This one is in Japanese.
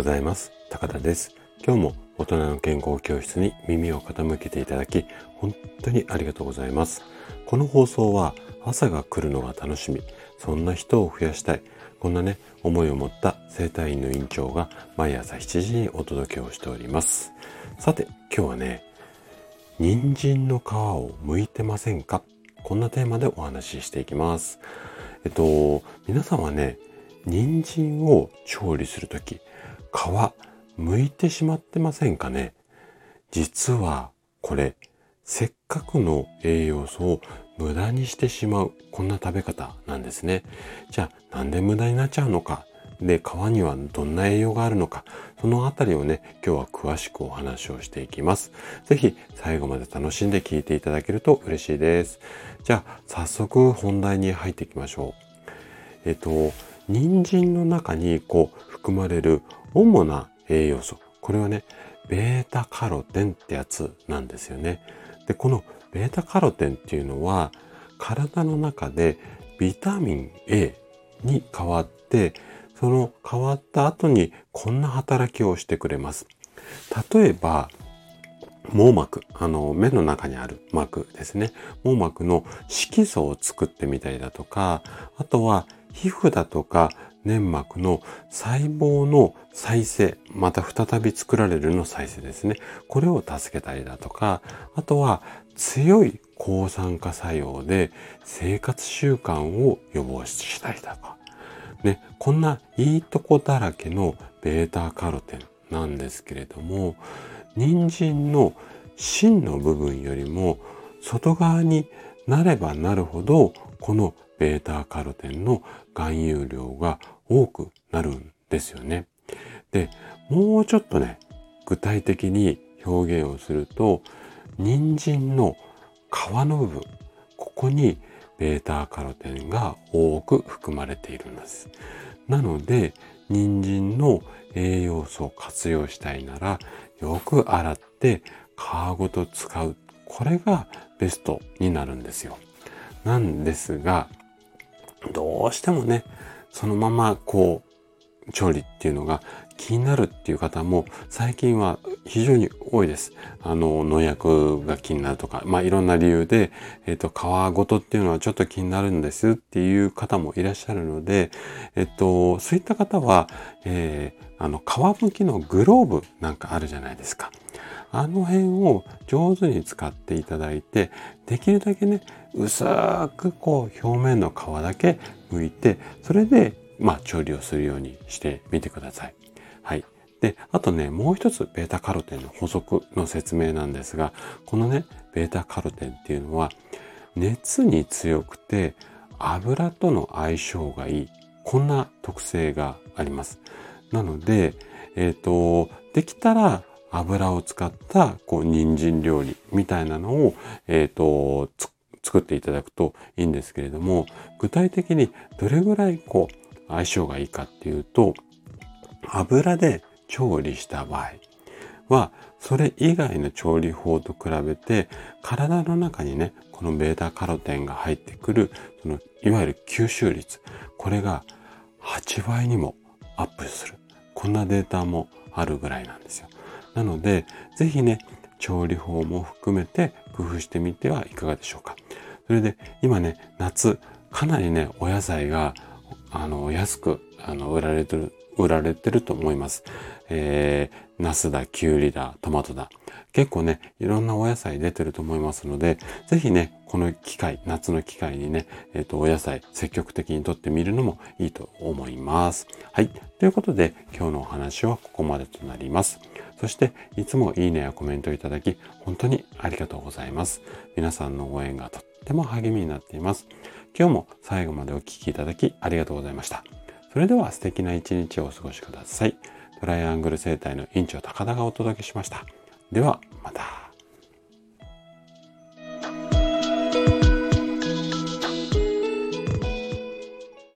ございます。高田です。今日も大人の健康教室に耳を傾けていただき本当にありがとうございます。この放送は朝が来るのが楽しみ。そんな人を増やしたい。こんなね思いを持った生体院の院長が毎朝7時にお届けをしております。さて今日はね人参の皮を剥いてませんか？こんなテーマでお話ししていきます。えっと皆さんはね人参を調理するとき、皮、剥いてしまってませんかね？実は、これ、せっかくの栄養素を無駄にしてしまう、こんな食べ方なんですね。じゃあ、なんで無駄になっちゃうのか？で、皮にはどんな栄養があるのか？そのあたりをね、今日は詳しくお話をしていきます。ぜひ、最後まで楽しんで聞いていただけると嬉しいです。じゃあ、早速本題に入っていきましょう。えっと、人参の中にこう含まれる主な栄養素。これはね、ベータカロテンってやつなんですよね。で、このベータカロテンっていうのは体の中でビタミン A に変わって、その変わった後にこんな働きをしてくれます。例えば、網膜、あの、目の中にある膜ですね。網膜の色素を作ってみたりだとか、あとは皮膚だとか粘膜の細胞の再生、また再び作られるの再生ですね。これを助けたりだとか、あとは強い抗酸化作用で生活習慣を予防したりだとか。ね、こんないいとこだらけのベータカロテンなんですけれども、人参の芯の部分よりも外側になればなるほど、このベータカロテンの含有量が多くなるんですよね。で、もうちょっとね、具体的に表現をすると、人参の皮の部分、ここにベータカロテンが多く含まれているんです。なので、人参の栄養素を活用したいなら、よく洗って皮ごと使う。これがベストになるんですよ。なんですが、どうしてもね、そのままこう、調理っていうのが気になるっていう方も最近は非常に多いです。あの、農薬が気になるとか、まあいろんな理由で、えっ、と、皮ごとっていうのはちょっと気になるんですっていう方もいらっしゃるので、えっと、そういった方は、えー、あの、皮むきのグローブなんかあるじゃないですか。あの辺を上手に使っていただいて、できるだけね、薄くこう表面の皮だけ剥いて、それで、まあ、調理をするようにしてみてください。はい。で、あとね、もう一つベータカロテンの補足の説明なんですが、このね、ベータカロテンっていうのは、熱に強くて油との相性がいい。こんな特性があります。なので、えっ、ー、と、できたら油を使ったこう人参料理みたいなのを、えっ、ー、と作っていただくといいんですけれども具体的にどれぐらいこう相性がいいかっていうと油で調理した場合はそれ以外の調理法と比べて体の中にねこのベータカロテンが入ってくるそのいわゆる吸収率これが8倍にもアップするこんなデータもあるぐらいなんですよ。なので、ぜひね、調理法も含めて工夫してみてはいかがでしょうか。それで、今ね、夏、かなりね、お野菜が、あの、安く、あの、売られてる、売られてると思います。えー、ナスだ、キュウリだ、トマトだ。結構ね、いろんなお野菜出てると思いますので、ぜひね、この機会、夏の機会にね、えっ、ー、と、お野菜積極的にとってみるのもいいと思います。はい。ということで、今日のお話はここまでとなります。そして、いつもいいねやコメントいただき、本当にありがとうございます。皆さんの応援がとっても励みになっています。今日も最後までお聴きいただきありがとうございました。それでは素敵な一日をお過ごしください。トライアングル生態の院長高田がお届けしました。では、また。